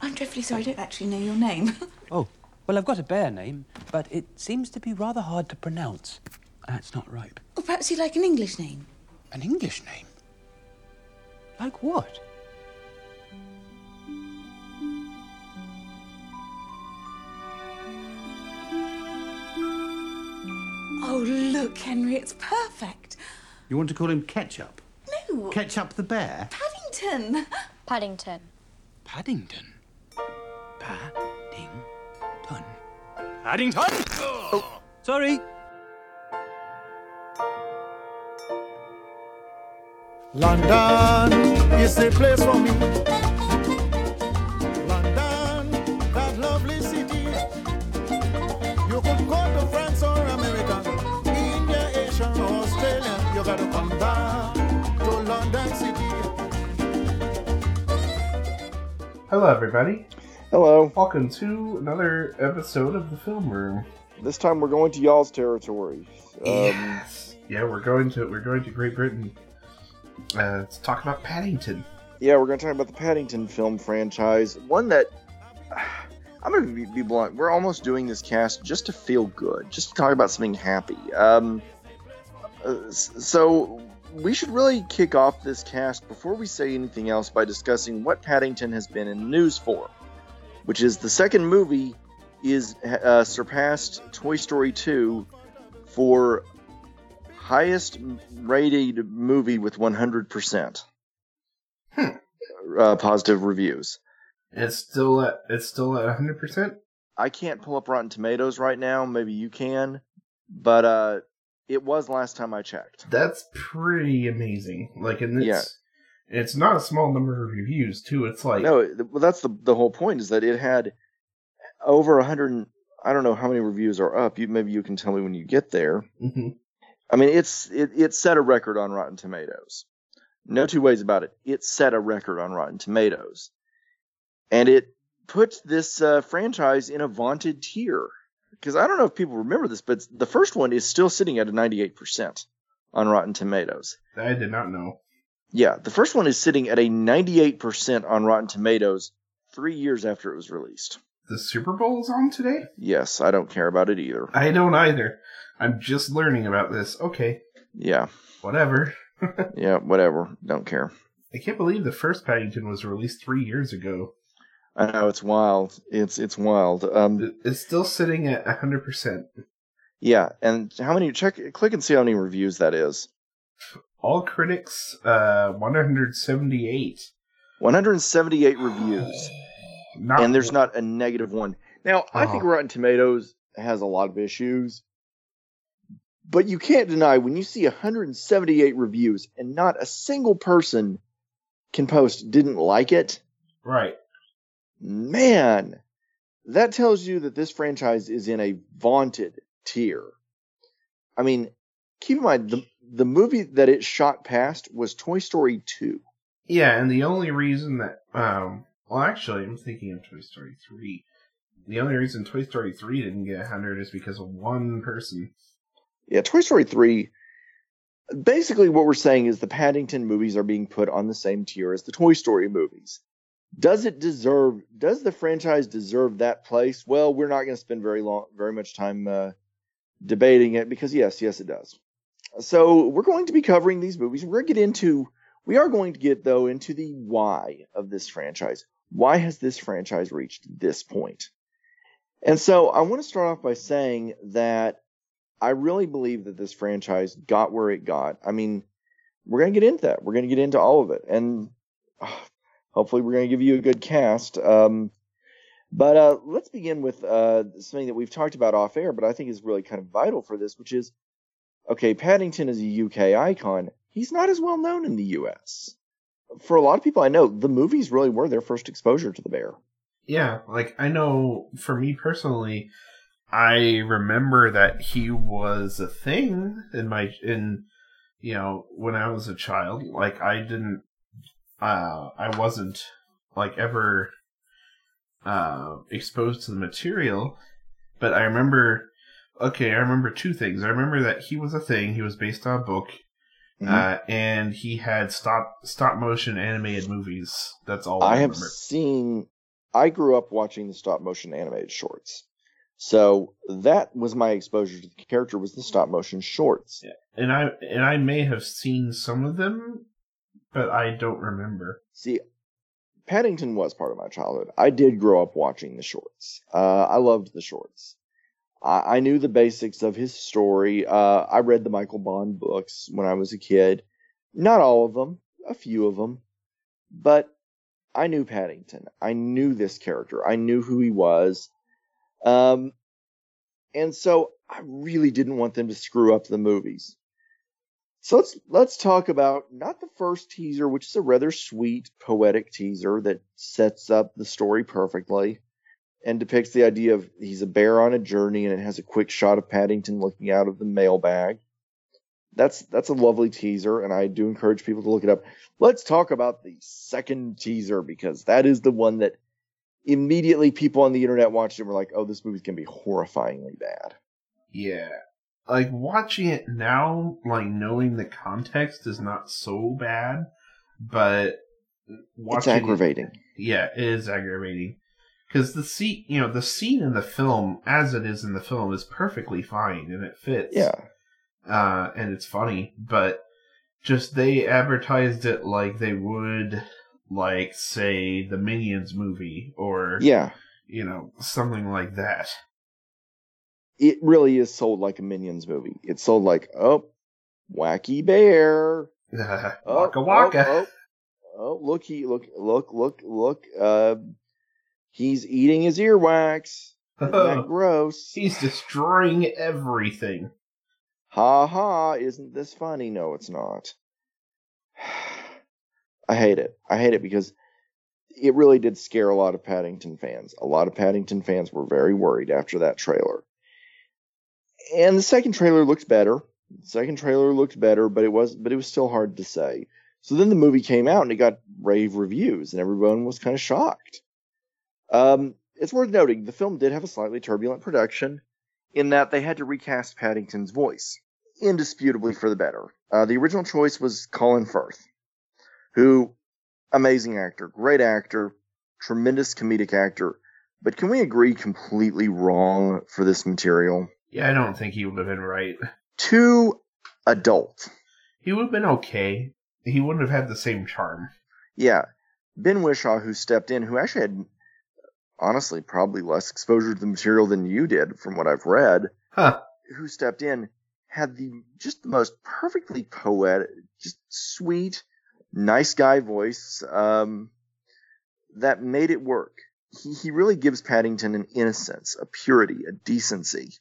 I'm dreadfully sorry, I don't actually know your name. Oh, well, I've got a bear name, but it seems to be rather hard to pronounce. That's not right. or oh, perhaps you'd like an English name. An English name? Like what? Oh, look, Henry, it's perfect. You want to call him Ketchup? No, Ketchup the bear? Paddington. Paddington. Paddington. Paddington. Paddington? Oh, sorry. London is the place for me. London, that lovely city. You could go to France or America, India, Asia, or Australia. You gotta come down to London City. Hello, everybody. Hello. Welcome to another episode of the Film Room. This time we're going to y'all's territory. Um, yes. Yeah, we're going to we're going to Great Britain uh, to talk about Paddington. yeah, we're going to talk about the Paddington film franchise. One that I'm going to be, be blunt. We're almost doing this cast just to feel good, just to talk about something happy. Um, uh, so we should really kick off this cast before we say anything else by discussing what Paddington has been in the news for, which is the second movie is uh, surpassed Toy Story 2 for highest rated movie with 100% uh, positive reviews. It's still at it's still at 100. percent I can't pull up Rotten Tomatoes right now. Maybe you can, but uh, it was last time I checked. That's pretty amazing. Like, and it's Yeah. It's not a small number of reviews too. It's like No, well, that's the the whole point is that it had over a 100. I don't know how many reviews are up. You maybe you can tell me when you get there. Mhm. I mean, it's it, it set a record on Rotten Tomatoes. No two ways about it. It set a record on Rotten Tomatoes, and it put this uh, franchise in a vaunted tier. Because I don't know if people remember this, but the first one is still sitting at a 98% on Rotten Tomatoes. I did not know. Yeah, the first one is sitting at a 98% on Rotten Tomatoes three years after it was released. The Super Bowl is on today. Yes, I don't care about it either. I don't either. I'm just learning about this. Okay, Yeah, whatever. yeah, whatever. Don't care. I can't believe the first Paddington was released three years ago. I know it's wild. It's it's wild. Um, It's still sitting at 100%. Yeah, and how many? Check, click and see how many reviews that is. All critics, uh, 178. 178 reviews, Not and there's not a negative one. Now, I think Oh. Rotten Tomatoes has a lot of issues, but you can't deny when you see 178 reviews and not a single person can post didn't like it. right. Man, that tells you that this franchise is in a vaunted tier. I mean, keep in mind the the movie that it shot past was Toy Story 2. Yeah, and the only reason that, um, well, actually, I'm thinking of Toy Story 3. The only reason Toy Story 3 didn't get 100 is because of one person. Yeah, Toy Story 3. Basically, what we're saying is the Paddington movies are being put on the same tier as the Toy Story movies. Does it deserve? Does the franchise deserve that place? Well, we're not going to spend very long, very much time uh, debating it because yes, yes, it does. So we're going to be covering these movies. We're going to get into. We are going to get though into the why of this franchise. Why has this franchise reached this point? And so I want to start off by saying that I really believe that this franchise got where it got. I mean, we're going to get into that. We're going to get into all of it. And hopefully, we're going to give you a good cast. Um, but uh, let's begin with uh, something that we've talked about off air, but I think is really kind of vital for this, which is okay, Paddington is a UK icon. He's not as well known in the US. For a lot of people I know, the movies really were their first exposure to the bear. Yeah, like, I know for me personally, I remember that he was a thing in my, in, you know, when I was a child. Like, I didn't, uh, I wasn't, like, ever, uh, exposed to the material, but I remember, okay, I remember two things. I remember that he was a thing, he was based on a book, Mhm. uh, and he had stop, stop motion animated movies. That's all I, I have remember. seen I grew up watching the stop motion animated shorts. So that was my exposure to the character was the stop motion shorts. Yeah. And I and I may have seen some of them, but I don't remember. See, Paddington was part of my childhood. I did grow up watching the shorts. Uh, I loved the shorts. I, I knew the basics of his story. Uh, I read the Michael Bond books when I was a kid. Not all of them, a few of them, but I knew Paddington. I knew this character. I knew who he was. Um, and so I really didn't want them to screw up the movies. So let's let's talk about not the first teaser, which is a rather sweet poetic teaser that sets up the story perfectly and depicts the idea of he's a bear on a journey and it has a quick shot of Paddington looking out of the mailbag. That's that's a lovely teaser and I do encourage people to look it up. Let's talk about the second teaser because that is the one that immediately people on the internet watched it and were like, "Oh, this movie's going to be horrifyingly bad." Yeah. Like watching it now, like knowing the context is not so bad, but watching it's aggravating. It, yeah, it is aggravating because the scene, you know, the scene in the film, as it is in the film, is perfectly fine and it fits. Yeah. Uh, and it's funny, but just they advertised it like they would, like say the Minions movie or yeah, you know, something like that. It really is sold like a Minions movie. It's sold like oh, wacky bear, oh, waka waka. Oh, oh, oh, look he look look look look. Uh, he's eating his earwax. That gross? He's destroying everything. Ha ha, isn't this funny? No, it's not. I hate it. I hate it because it really did scare a lot of Paddington fans. A lot of Paddington fans were very worried after that trailer. And the second trailer looked better. The second trailer looked better, but it was but it was still hard to say. So then the movie came out and it got rave reviews, and everyone was kind of shocked. Um, it's worth noting the film did have a slightly turbulent production in that they had to recast Paddington's voice, indisputably for the better. Uh, the original choice was Colin Firth, who, amazing actor, great actor, tremendous comedic actor, but can we agree completely wrong for this material? Yeah, I don't think he would have been right. Too adult. He would have been okay. He wouldn't have had the same charm. Yeah. Ben Whishaw, who stepped in, who actually had honestly probably less exposure to the material than you did from what I've read, huh. who stepped in, had the just the most perfectly poetic, just sweet, nice guy voice um, that made it work. He, he really gives Paddington an innocence, a purity, a decency.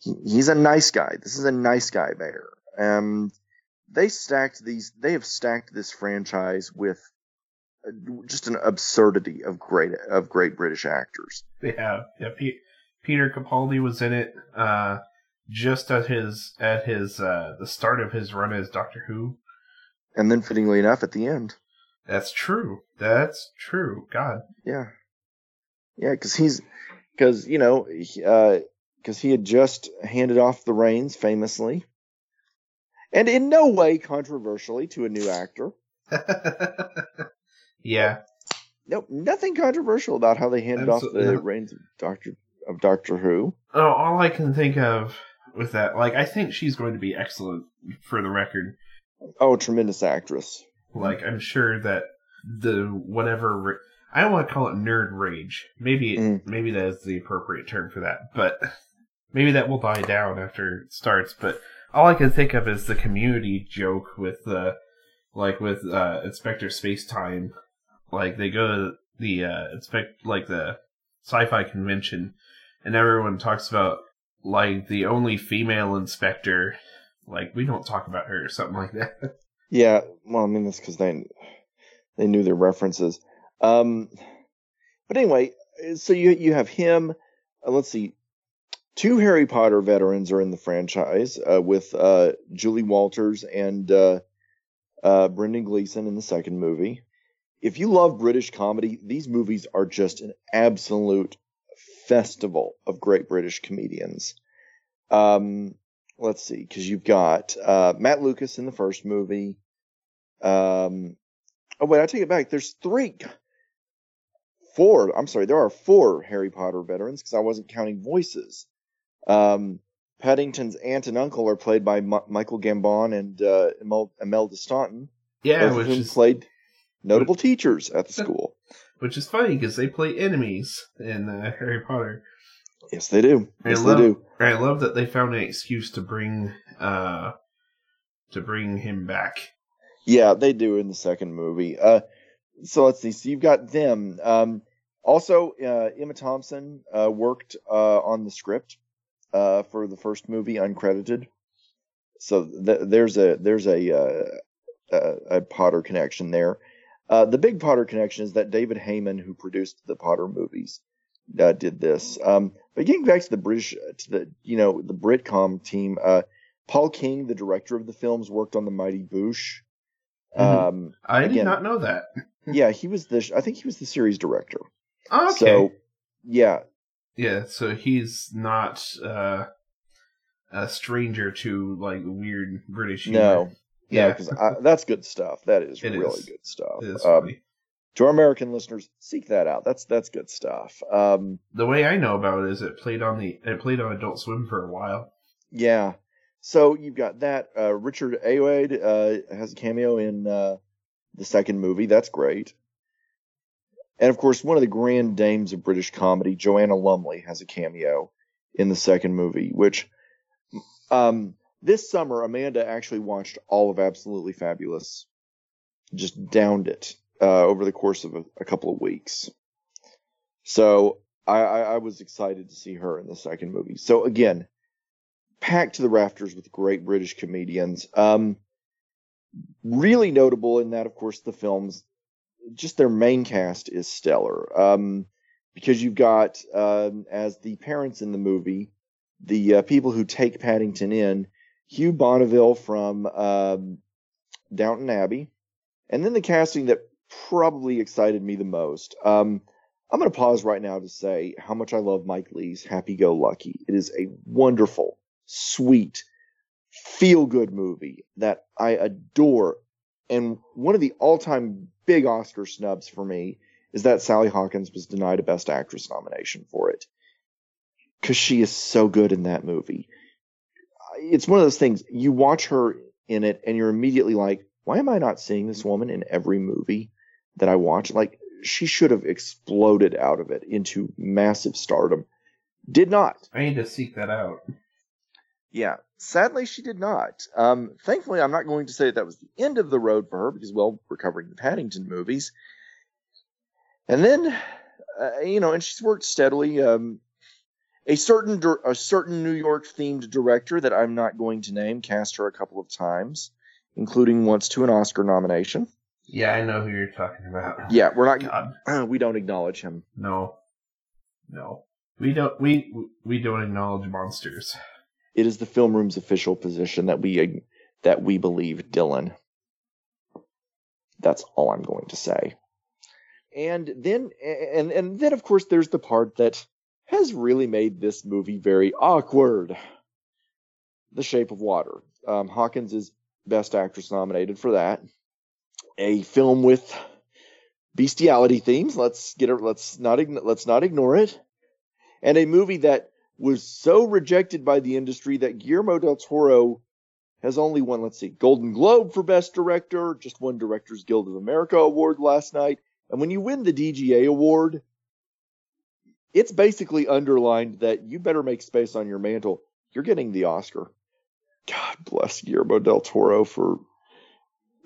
He, he's a nice guy. This is a nice guy bear. Um, they stacked these. They have stacked this franchise with just an absurdity of great of great British actors. They have. Yeah, P- Peter Capaldi was in it uh, just at his at his uh, the start of his run as Doctor Who, and then fittingly enough at the end. That's true. That's true. God. Yeah. Yeah, because he's because you know because uh, he had just handed off the reins famously, and in no way controversially to a new actor. Yeah. Nope, nothing controversial about how they handed off the reins of Doctor of Doctor Who. Oh, all I can think of with that, like, I think she's going to be excellent for the record. Oh, tremendous actress. Like, I'm sure that the whatever I don't want to call it nerd rage. Maybe mm. maybe that is the appropriate term for that, but maybe that will die down after it starts. But all I can think of is the community joke with the uh, like with uh, Inspector Spacetime like they go to the uh, expect like the sci-fi convention, and everyone talks about like the only female inspector. Like we don't talk about her or something like that. Yeah, well, I mean that's because they they knew their references. Um, but anyway, so you you have him. Uh, let's see, two Harry Potter veterans are in the franchise uh, with uh, Julie Walters and uh, uh, Brendan Gleeson in the second movie if you love British comedy, these movies are just an absolute festival of great British comedians. Um, let's see, because you've got uh, Matt Lucas in the first movie. Um, oh wait, I take it back. There's three, four. I'm sorry, there are four Harry Potter veterans because I wasn't counting voices. Um, Paddington's aunt and uncle are played by M- Michael Gambon and uh, Imelda Staunton, Yeah, both of which whom is played notable teachers at the school. which is funny because they play enemies in uh, Harry Potter. Yes, they do. I Yes, love, they do. I love that they found an excuse to bring uh to bring him back. Yeah, they do in the second movie. Uh, so let's see. So you've got them. Um, also, uh, Emma Thompson uh, worked uh, on the script uh, for the first movie, uncredited. So th- there's a there's a, uh, a a Potter connection there. Uh, the big Potter connection is that David Heyman, who produced the Potter movies, uh, did this. Um, but getting back to the British, to the you know the Britcom team, uh, Paul King, the director of the films, worked on the Mighty Boosh. Mhm. Um, I did not know that. yeah, he was the. I think he was the series director. Okay. So, yeah, yeah, so he's not uh a stranger to like weird British humor. no, Yeah. yeah, because that's good stuff. That is It really is. good stuff. Um, to our American listeners, seek that out. That's that's good stuff. Um, the way I know about it is it played on the it played on Adult Swim for a while. yeah. So you've got that. Uh, Richard Ayoade uh, has a cameo in uh, the second movie. That's great. And of course, one of the grand dames of British comedy, Joanna Lumley, has a cameo in the second movie, which um, this summer Amanda actually watched all of Absolutely Fabulous, just downed it uh, over the course of a, a couple of weeks. So I, I, I was excited to see her in the second movie. So again, packed to the rafters with great British comedians. Um, really notable in that, of course, the films, just their main cast is stellar. Um, because you've got um, as the parents in the movie, the uh, people who take Paddington in, Hugh Bonneville from um, Downton Abbey, and then the casting that probably excited me the most. Um, I'm going to pause right now to say how much I love Mike Leigh's Happy Go Lucky. It is a wonderful, sweet, feel good movie that I adore. And one of the all time big Oscar snubs for me is that Sally Hawkins was denied a Best Actress nomination for it. Because she is so good in that movie. It's one of those things, you watch her in it and you're immediately like, why am I not seeing this woman in every movie that I watch? Like, she should have exploded out of it into massive stardom. Did not. I need to seek that out. Yeah, sadly, she did not. Um, thankfully, I'm not going to say that, that was the end of the road for her because, well, we're covering the Paddington movies. And then, uh, you know, and she's worked steadily. Um, a certain a certain New York themed director that I'm not going to name cast her a couple of times, including once to an Oscar nomination. Yeah, I know who you're talking about. Yeah, we're not. We don't acknowledge him. no, no, we don't. We we don't acknowledge monsters. It is the film room's official position that we that we believe Dylan. That's all I'm going to say. And then and and then of course there's the part that has really made this movie very awkward. The Shape of Water. Um, Hawkins is Best Actress nominated for that. A film with bestiality themes. Let's get it. Let's not ign- let's not ignore it. And a movie that was so rejected by the industry that Guillermo del Toro has only won, let's see, Golden Globe for Best Director, just won Directors Guild of America award last night. And when you win the DGA award, it's basically underlined that you better make space on your mantle. You're getting the Oscar. God bless Guillermo del Toro for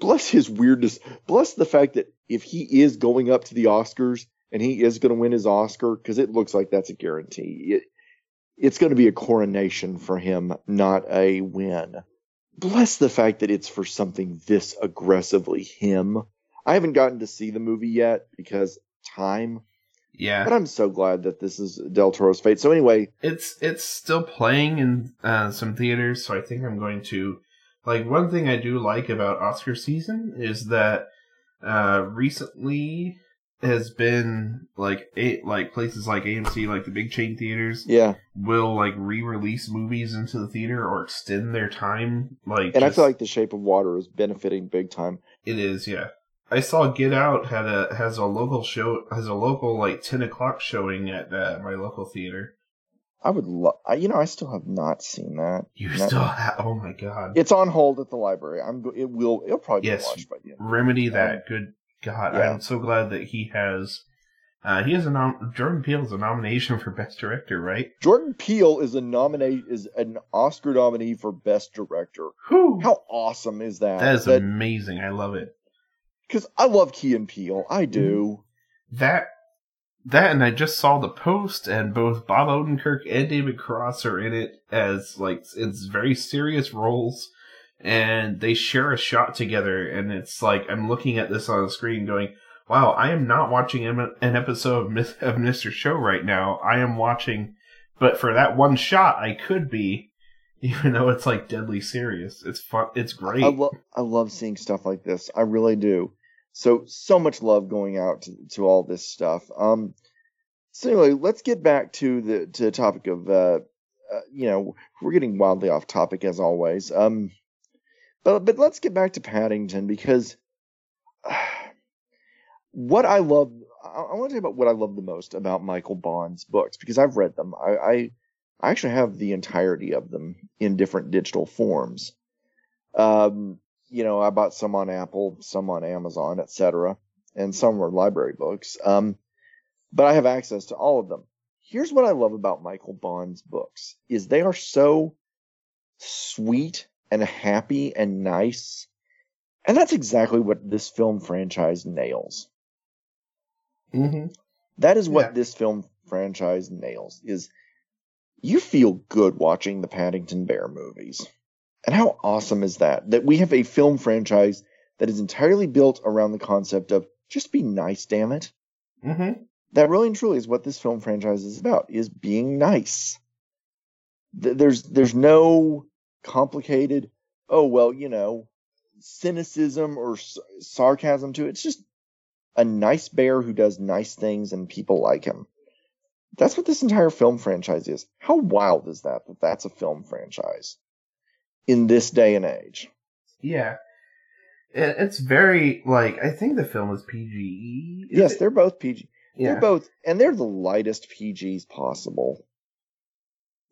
bless his weirdness. Bless the fact that if he is going up to the Oscars and he is going to win his Oscar, because it looks like that's a guarantee. It, it's going to be a coronation for him, not a win. Bless the fact that it's for something this aggressively him. I haven't gotten to see the movie yet because time, Yeah, but I'm so glad that this is Del Toro's fate. So anyway, it's it's still playing in uh, some theaters, so I think I'm going to like one thing I do like about Oscar season is that uh, recently has been like eight like places like AMC, like the big chain theaters, yeah, will like re-release movies into the theater or extend their time. Like, and I feel like The Shape of Water is benefiting big time. it is, yeah. I saw Get Out had a has a local show has a local like ten o'clock showing at uh, my local theater. I would love. You know, I still have not seen that. You That- still have oh my god. It's on hold at the library. I'm. It will. It'll probably Yes. be watched by the end. Remedy that. Good God, Yeah. I'm so glad that he has. Uh, he has a nom- Jordan Peele is a nomination for best director, right? Jordan Peele is a nominee. Is an Oscar nominee for best director. Whew. How awesome is that? that is amazing. I love it. Because I love Key and Peele. I mm-hmm. do. That that and I just saw the post, and both Bob Odenkirk and David Cross are in it as like it's very serious roles, and they share a shot together, and it's like I'm looking at this on the screen, going, "Wow, I am not watching an episode of, Mis- of Mr. Show right now. I am watching, but for that one shot, I could be." Even though it's like deadly serious, it's fun. It's great. I love. I love seeing stuff like this. I really do. So so much love going out to, to all this stuff. Um. So anyway, let's get back to the to the topic of uh, uh you know we're getting wildly off topic as always. Um. But but let's get back to Paddington because what I love. I, I want to talk about what I love the most about Michael Bond's books because I've read them. I, I I actually have the entirety of them in different digital forms. Um, you know, I bought some on Apple, some on Amazon, etc., and some were library books. Um, but I have access to all of them. Here's what I love about Michael Bond's books is they are so sweet and happy and nice. And that's exactly what this film franchise nails. hmm That is what Yeah. this film franchise nails is you feel good watching the Paddington Bear movies. And how awesome is that? That we have a film franchise that is entirely built around the concept of just be nice, damn it. hmm That really and truly is what this film franchise is about, is being nice. Th- There's there's no complicated, oh well, you know, cynicism or s- sarcasm to it. It's just a nice bear who does nice things and people like him. That's what this entire film franchise is. How wild is that that that's a film franchise in this day and age? Yeah. It's very like I think the film is PG. Is yes, it? they're both PG. yeah, They're both and they're the lightest PGs possible.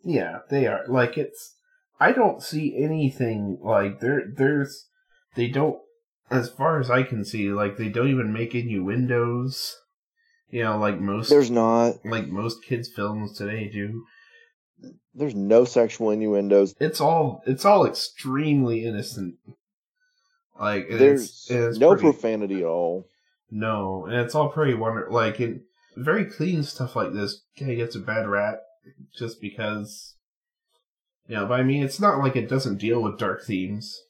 yeah, they are. Like it's I don't see anything like there there's they don't as far as I can see, like they don't even make innuendos. You know, like most There's not like most kids' films today do. There's no sexual innuendos. It's all it's all extremely innocent. Like There's it's, it's no pretty- profanity at all. No, and it's all pretty wonder like it very clean stuff like this kind of gets a bad rap just because you know, but I mean it's not like it doesn't deal with dark themes.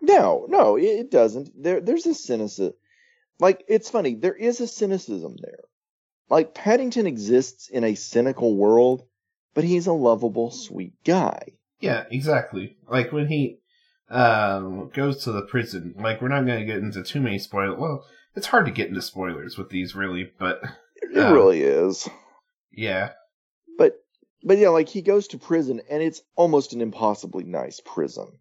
No, no, it, it doesn't. There, there's a cynicism. Like it's funny. There is a cynicism there. Like Paddington exists in a cynical world, but he's a lovable, sweet guy. Yeah, exactly. Like when he um goes to the prison, like we're not gonna get into too many spoilers. Well, it's hard to get into spoilers with these really, but It really is. yeah. But, but yeah, like he goes to prison, and it's almost an impossibly nice prison.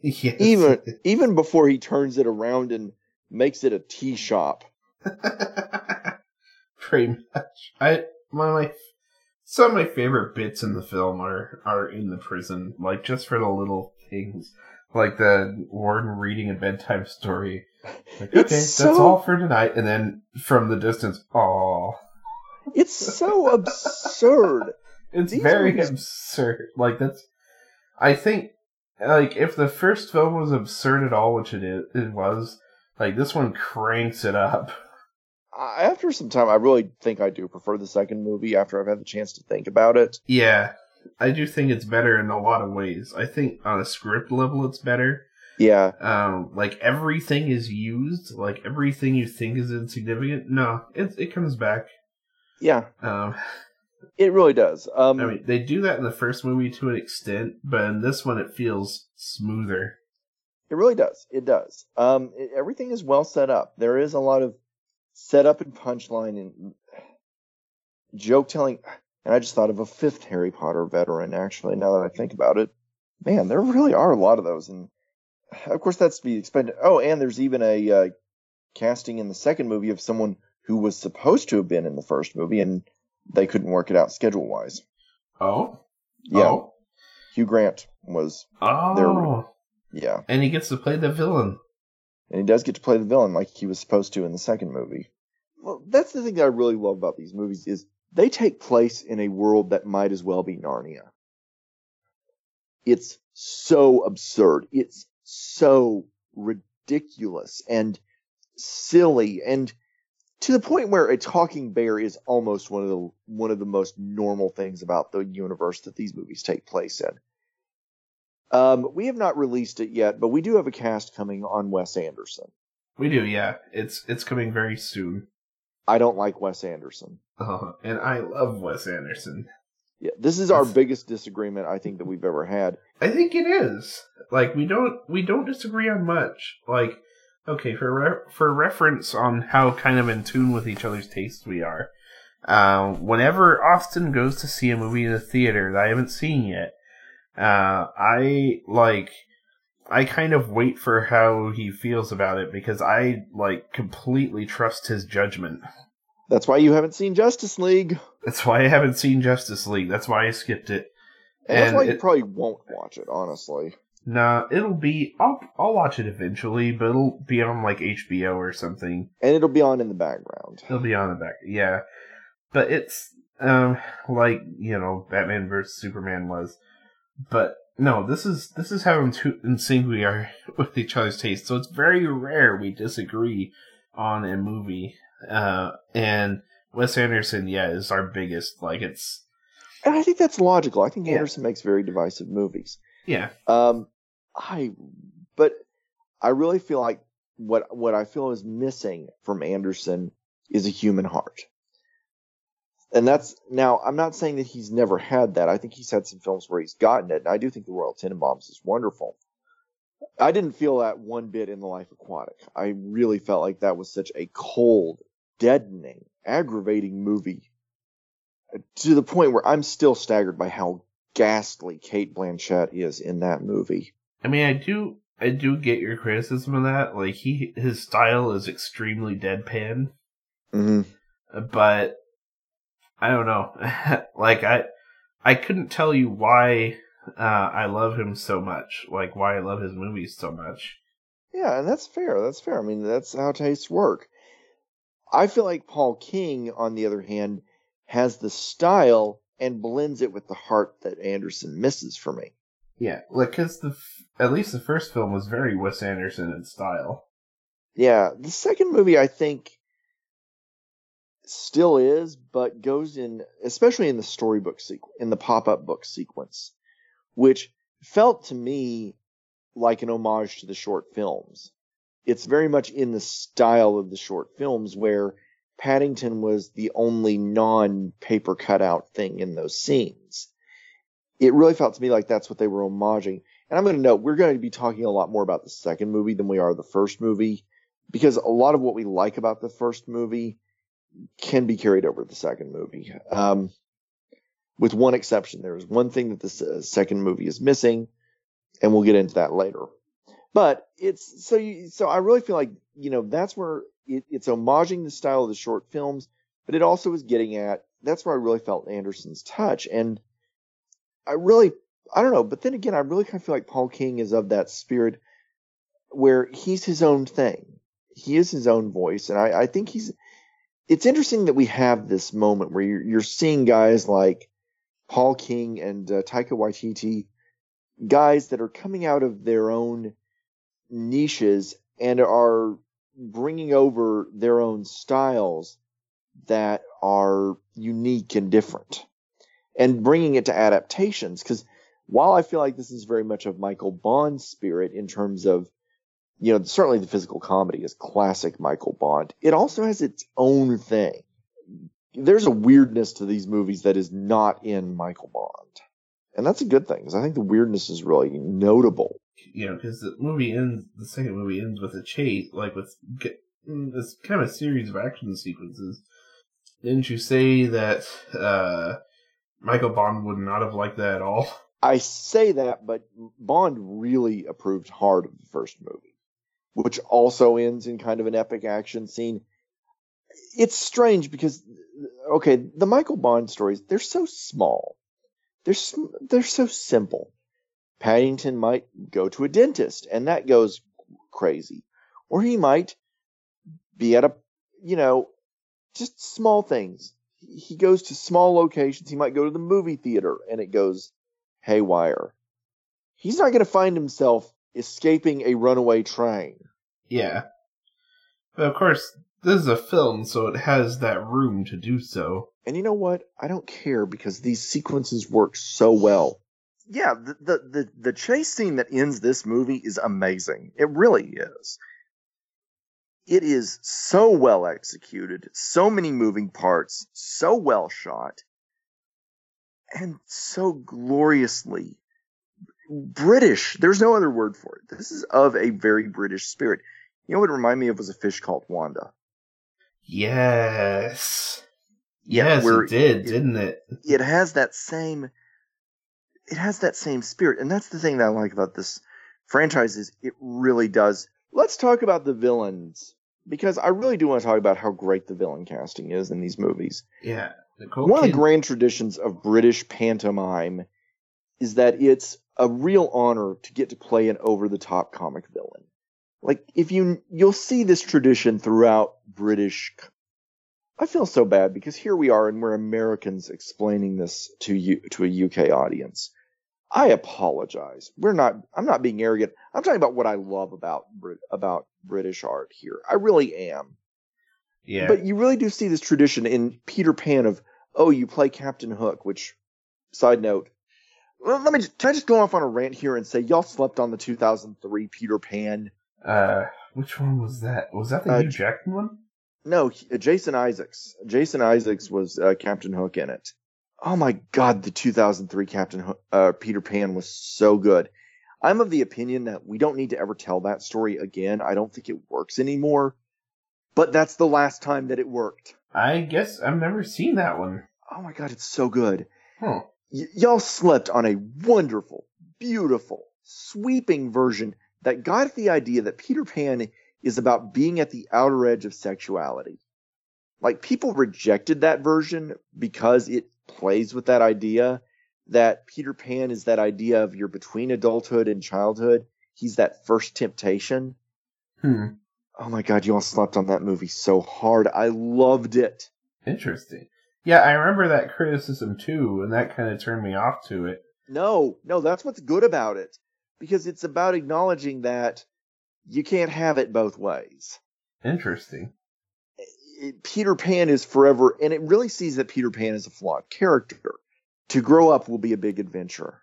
Yes. Even, even before he turns it around and makes it a tea shop. Pretty much. I of my some of my favorite bits in the film are are in the prison, like just for the little things, like the warden reading a bedtime story. Like, okay, so- that's all for tonight, and then from the distance, oh, It's so absurd. it's These very absurd. Like that's, I think, like if the first film was absurd at all, which it is, it was, like this one cranks it up. After some time, I really think I do prefer the second movie after I've had the chance to think about it. Yeah, I do think it's better in a lot of ways. I think on a script level, it's better. Yeah, Um, like everything is used, like everything you think is insignificant. No, it it comes back. yeah, Um, it really does. Um, I mean, they do that in the first movie to an extent, but in this one, it feels smoother. It really does. It does. Um, it, everything is well set up. There is a lot of setup and punchline and joke telling. And I just thought of a fifth Harry Potter veteran. Actually, now that I think about it, man, there really are a lot of those. And of course, that's to be expected. Oh, and there's even a uh, casting in the second movie of someone who was supposed to have been in the first movie, and they couldn't work it out schedule wise. Oh, Yeah, oh, Hugh Grant was oh, yeah, and he gets to play the villain. And he does get to play the villain like he was supposed to in the second movie. Well, that's the thing that I really love about these movies is they take place in a world that might as well be Narnia. It's so absurd. It's so ridiculous and silly and to the point where a talking bear is almost one of the one of the most normal things about the universe that these movies take place in. Um, we have not released it yet, but we do have a cast coming on Wes Anderson. We do, yeah. It's it's coming very soon. I don't like Wes Anderson. Uh, and I love Wes Anderson. Yeah, this is our biggest disagreement I think that we've ever had. I think it is. Like we don't we don't disagree on much. Like okay, for re- for reference on how kind of in tune with each other's tastes we are. Uh, whenever Austin goes to see a movie in a theater that I haven't seen yet, uh, I like I kind of wait for how he feels about it because I like completely trust his judgment. That's why you haven't seen Justice League. That's why I haven't seen Justice League. That's why I skipped it. And, that's And why you probably won't watch it, honestly. Nah, it'll be. I'll I'll watch it eventually, but it'll be on like HBO or something. And it'll be on in the background. It'll be on the back, yeah. But it's um like you know Batman vs Superman was, but no, this is this is how in, sync we are with each other's taste. So it's very rare we disagree on a movie. Uh, and Wes Anderson, yeah, is our biggest. Like it's And I think that's logical. I think Yeah. Anderson makes very divisive movies. yeah, Um, I, but I really feel like what what I feel is missing from Anderson is a human heart. And that's now I'm not saying that he's never had that. I think he's had some films where he's gotten it, and I do think the Royal Tenenbaums is wonderful. I didn't feel that one bit in The Life Aquatic. I really felt like that was such a cold, deadening, aggravating movie uh, to the point where I'm still staggered by how ghastly Cate Blanchett is in that movie. I mean, I do, I do get your criticism of that. Like he, his style is extremely deadpan, hmm but I don't know. like I, I couldn't tell you why uh, I love him so much. Like why I love his movies so much. Yeah, and that's fair. That's fair. I mean, that's how tastes work. I feel like Paul King, on the other hand, has the style and blends it with the heart that Anderson misses for me. Yeah, like because the f- at least the first film was very Wes Anderson in style. Yeah, the second movie I think still is, but goes in, especially in the storybook sequence, in the pop-up book sequence, which felt to me like an homage to the short films. It's very much in the style of the short films where Paddington was the only non-paper cutout thing in those scenes. It really felt to me like that's what they were homaging. And I'm going to note, we're going to be talking a lot more about the second movie than we are the first movie because a lot of what we like about the first movie can be carried over to the second movie. Um, with one exception, there is one thing that the s- second movie is missing, and we'll get into that later. But it's so you, so I really feel like you know that's where it, it's homaging the style of the short films, but it also is getting at that's where I really felt Anderson's touch, and I really I don't know, but then again, I really kind of feel like Paul King is of that spirit where he's his own thing. He is his own voice, and I, I think he's. It's interesting that we have this moment where you're, you're seeing guys like Paul King and uh, Taika Waititi, guys that are coming out of their own niches and are bringing over their own styles that are unique and different, and bringing it to adaptations. Because while I feel like this is very much of Michael Bond's spirit in terms of you know, certainly the physical comedy is classic Michael Bond. It also has its own thing. There's a weirdness to these movies that is not in Michael Bond. And that's a good thing because I think the weirdness is really notable. You know, because the movie ends, the second movie ends with a chase, like with this kind of a series of action sequences. Didn't you say that uh, Michael Bond would not have liked that at all? I say that, but Bond really approved hard of the first movie. Which also ends in kind of an epic action scene. It's strange because, okay, the Michael Bond stories, they're so small. They're, they're so simple. Paddington might go to a dentist and that goes crazy. Or he might be at a, you know, just small things. He goes to small locations. He might go to the movie theater and it goes haywire. He's not going to find himself escaping a runaway train. Yeah. But of course, this is a film, so it has that room to do so. And you know what? I don't care because these sequences work so well. Yeah, the, the the the chase scene that ends this movie is amazing. It really is. It is so well executed, so many moving parts, so well shot, and so gloriously British. There's no other word for it. This is of a very British spirit. You know what it reminded me of was a fish called Wanda. Yes. Yes, where it did, it- didn't it? it has that same it has that same spirit and that's the thing that i like about this franchise is it really does let's talk about the villains because i really do want to talk about how great the villain casting is in these movies Yeah. Nicole one of the grand traditions of british pantomime is that it's a real honor to get to play an over the top comic villain like if you you'll see this tradition throughout british I feel so bad because here we are and we're Americans explaining this to you to a UK audience. I apologize. We're not I'm not being arrogant. I'm talking about what I love about about British art here. I really am. Yeah. But you really do see this tradition in Peter Pan of oh, you play Captain Hook, which side note let me just, can I just go off on a rant here and say y'all slept on the 2003 Peter Pan uh, which one was that? Was that the Uh, Hugh Jackman one? No, uh, Jason Isaacs. Jason Isaacs was uh, Captain Hook in it. Oh my God, the 2003 Captain Hook, uh, Peter Pan was so good. I'm of the opinion that we don't need to ever tell that story again. I don't think it works anymore. But that's the last time that it worked. I guess I've never seen that one. Oh my God, it's so good. Huh. Y- y'all slept on a wonderful, beautiful, sweeping version that got at the idea that Peter Pan is about being at the outer edge of sexuality. Like people rejected that version because it plays with that idea that Peter Pan is that idea of you're between adulthood and childhood. He's that first temptation. Hmm. Oh my god, you all slept on that movie so hard. I loved it. Interesting. Yeah, I remember that criticism too, and that kind of turned me off to it. No, no, that's what's good about it. Because it's about acknowledging that you can't have it both ways. Interesting. Peter Pan is forever, and it really sees that Peter Pan is a flawed character. To grow up will be a big adventure.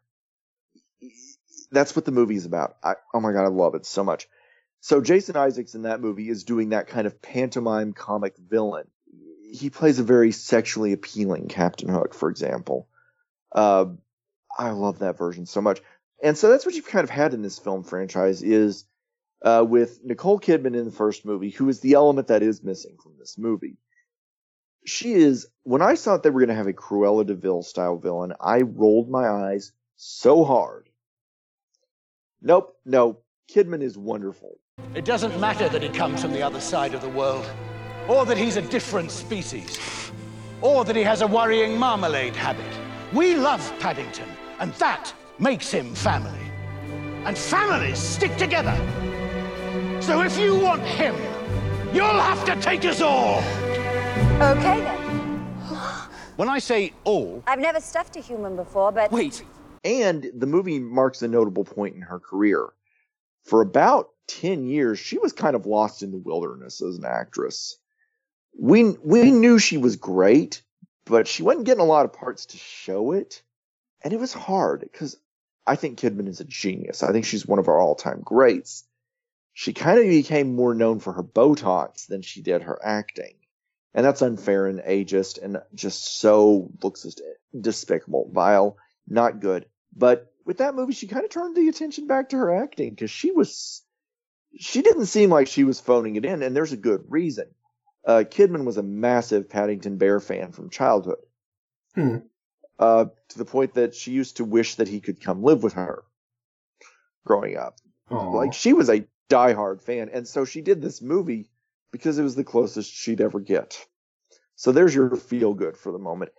That's what the movie's about. I, oh my god, I love it so much. So Jason Isaacs in that movie is doing that kind of pantomime comic villain. He plays a very sexually appealing Captain Hook, for example. Uh, I love that version so much. And so that's what you've kind of had in this film franchise is uh, with Nicole Kidman in the first movie, who is the element that is missing from this movie. She is, when I thought they were going to have a Cruella de Vil style villain, I rolled my eyes so hard. Nope, no, Kidman is wonderful. It doesn't matter that he comes from the other side of the world, or that he's a different species, or that he has a worrying marmalade habit. We love Paddington, and that makes him family. And families stick together. So if you want him, you'll have to take us all. Okay then. When I say all, I've never stuffed a human before, but Wait, And the movie marks a notable point in her career. For about 10 years, she was kind of lost in the wilderness as an actress. We, we knew she was great, but she wasn't getting a lot of parts to show it. And it was hard because I think Kidman is a genius. I think she's one of our all time greats. She kind of became more known for her Botox than she did her acting. And that's unfair and ageist and just so looks despicable, vile, not good. But with that movie, she kind of turned the attention back to her acting because she was, she didn't seem like she was phoning it in, and there's a good reason. Uh, Kidman was a massive Paddington Bear fan from childhood. Hmm. Uh, to the point that she used to wish that he could come live with her growing up. Aw. Like she was a diehard fan, and so she did this movie because it was the closest she'd ever get. So there's your feel good for the moment,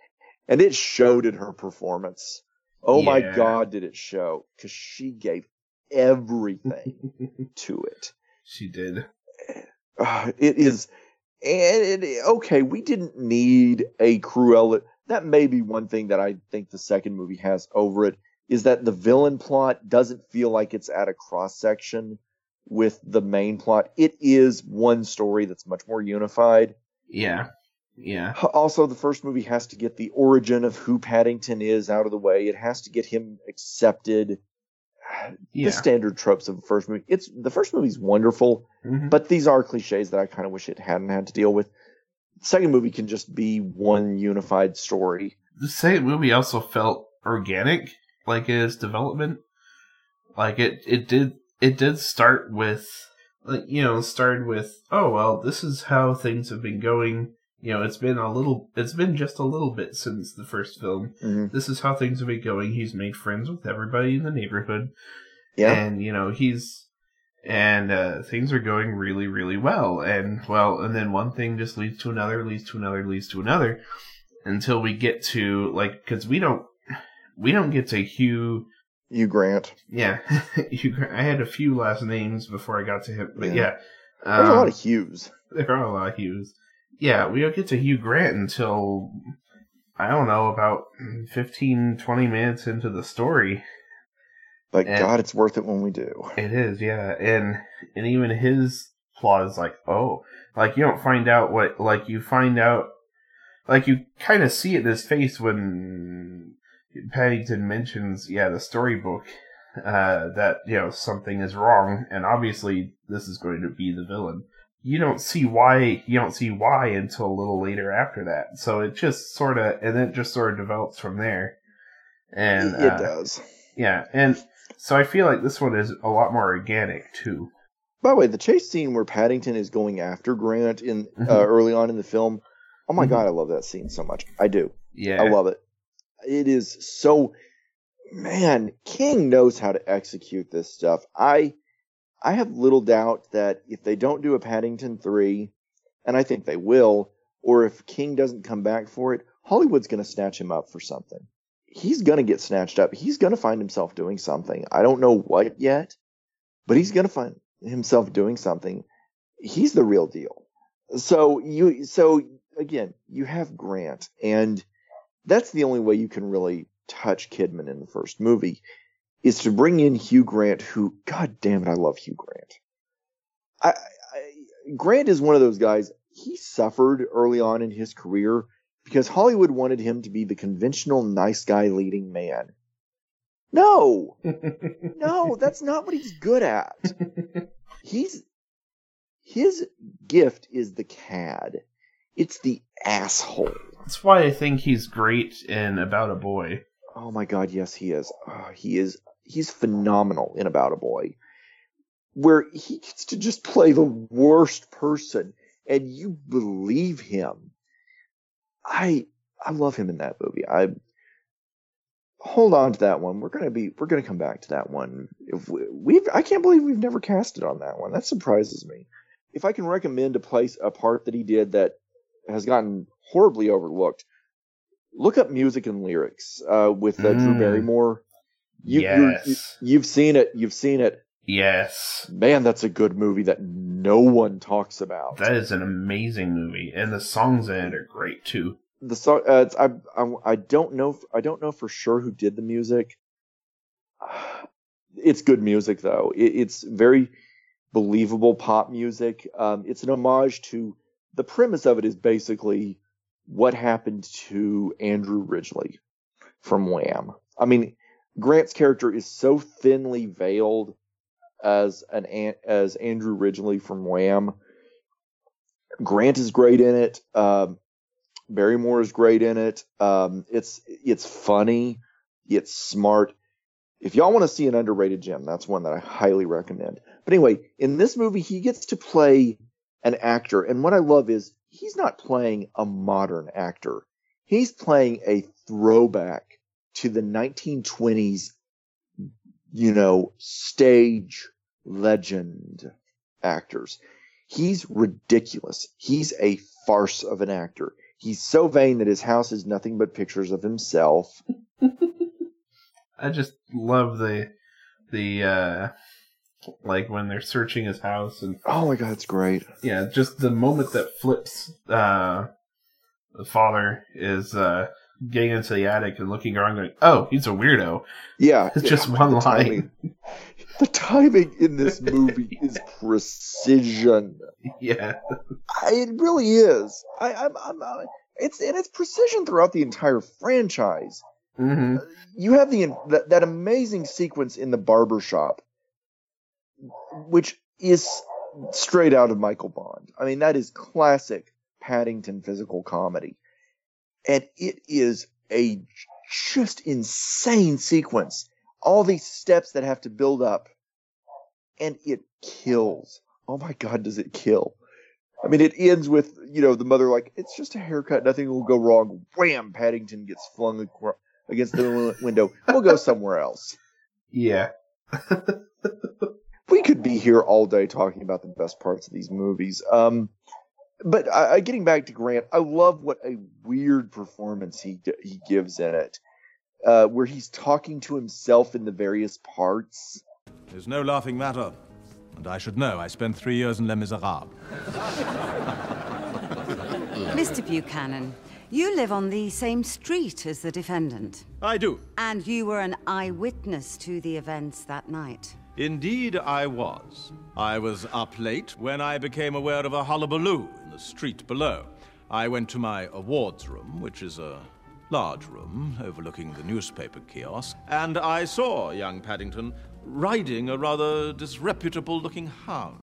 and it showed in her performance. Oh my God, did it show? Because she gave everything to it. She did. Uh, it is, and it, okay, we didn't need a Cruella. That may be one thing that I think the second movie has over it is that the villain plot doesn't feel like it's at a cross section with the main plot. It is one story that's much more unified. Yeah. Yeah. Also, the first movie has to get the origin of who Paddington is out of the way. It has to get him accepted. Yeah. The standard tropes of the first movie. It's the first movie's wonderful, Mhm. but these are cliches that I kind of wish it hadn't had to deal with. Second movie can just be one unified story. the second movie also felt organic, like in its development. Like it, it did, it did start with, like you know, started with, oh well, this is how things have been going. You know, it's been a little, it's been just a little bit since the first film. Mhm. This is how things have been going. He's made friends with everybody in the neighborhood, Yeah, and you know he's and uh, things are going really really well and well and then one thing just leads to another leads to another leads to another until we get to like because we don't we don't get to hugh you Grant. yeah Hugh Grant- i had a few last names before i got to him but Yeah. yeah, There's a lot um, of Hughes. there are a lot of Hughes. Yeah, we don't get to Hugh Grant until I don't know about 15, 20 minutes into the story. But and- God, it's worth it when we do. It is, yeah, and and even his plot is like, oh, like you don't find out what, like you find out, like you kind of see it in his face when Paddington mentions, yeah, the storybook, uh, that you know something is wrong, and obviously this is going to be the villain. You don't see why, you don't see why until a little later after that. So it just sort of, and then it just sort of develops from there. And it uh, does. yeah, and so I feel like this one is a lot more organic too. By the way, the chase scene where Paddington is going after Grant in uh, Mhm. early on in the film. Oh my Mhm. God, I love that scene so much. I do. Yeah, I love it. It is so man, King knows how to execute this stuff. I I have little doubt that if they don't do a Paddington 3, and I think they will, or if King doesn't come back for it, Hollywood's going to snatch him up for something. He's going to get snatched up. He's going to find himself doing something. I don't know what yet, but he's going to find himself doing something. He's the real deal. So you so again, you have Grant and that's the only way you can really touch Kidman in the first movie is to bring in Hugh Grant, who, God damn it, I love Hugh Grant. I, I, Grant is one of those guys. He suffered early on in his career because Hollywood wanted him to be the conventional nice guy leading man. No, no, that's not what he's good at. He's his gift is the cad. It's the asshole. That's why I think he's great in About a Boy. Oh my god, yes, he is. Oh, he is. He's phenomenal in About a Boy, where he gets to just play the worst person, and you believe him. I I love him in that movie. I hold on to that one. We're gonna be we're gonna come back to that one. If we, we've I can't believe we've never casted on that one. That surprises me. If I can recommend a place a part that he did that has gotten horribly overlooked, look up music and lyrics uh, with uh, Drew Mm. Barrymore. You, Yes. you've seen it. You've seen it. Yes, Man, that's a good movie that no one talks about. that is an amazing movie, and the songs in it are great too. the song uh, it's, I, I I don't know I don't know for sure who did the music. It's good music though. It, it's very believable pop music. Um, it's an homage to the premise of it is basically what happened to Andrew Ridgeley from Wham. I mean, Grant's character is so thinly veiled as an as Andrew Ridgeley from Wham. Grant is great in it. Um, Barrymore is great in it. Um, it's it's funny, it's smart. If y'all want to see an underrated gem, that's one that I highly recommend. But anyway, in this movie, he gets to play an actor, and what I love is he's not playing a modern actor. He's playing a throwback to the 1920s, you know, stage legend. actors. He's ridiculous. He's a farce of an actor. He's so vain that his house is nothing but pictures of himself. I just love the the uh like when they're searching his house and Oh my god, it's great. yeah, just the moment that flips uh the father is uh getting into the attic and looking around going, Oh, he's a weirdo. Yeah, It's just yeah, one the line. timing- The timing in this movie is precision. Yeah. I, it really is. I, I'm, I'm, uh, it's and it's precision throughout the entire franchise. hmm You have the that, that amazing sequence in the barber shop, which is straight out of Michael Bond. I mean, that is classic Paddington physical comedy, and it is a just insane sequence. All these steps that have to build up, and it kills. Oh my God, does it kill? I mean, it ends with you know the mother like it's just a haircut, nothing will go wrong. Wham! Paddington gets flung against the window. We'll go somewhere else. Yeah. We could be here all day talking about the best parts of these movies. Um, but I, I, getting back to Grant, I love what a weird performance he he gives in it, uh, where he's talking to himself in the various parts. There's no laughing matter. And I should know. I spent three years in Les Miserables. Mr. Buchanan, you live on the same street as the defendant. I do. And you were an eyewitness to the events that night. Indeed, I was. I was up late when I became aware of a hullabaloo in the street below. I went to my awards room, which is a large room overlooking the newspaper kiosk, and I saw young Paddington riding a rather disreputable looking hound.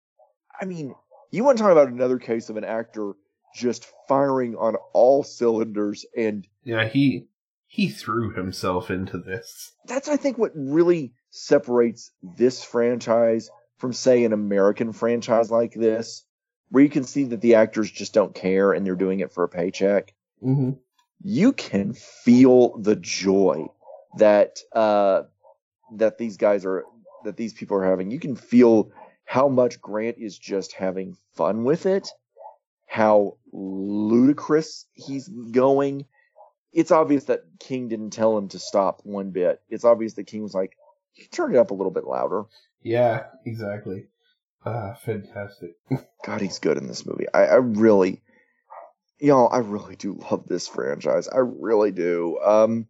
I mean, you want to talk about another case of an actor just firing on all cylinders and Yeah, he he threw himself into this. that's I think what really separates this franchise from say an American franchise like this, where you can see that the actors just don't care and they're doing it for a paycheck. Mm-hmm. You can feel the joy that uh, that these guys are that these people are having. You can feel how much Grant is just having fun with it, how ludicrous he's going. It's obvious that King didn't tell him to stop one bit. It's obvious that King was like, "You turn it up a little bit louder." Yeah, exactly. Ah, fantastic. God, he's good in this movie. I, I really, y'all, I really do love this franchise. I really do. Um,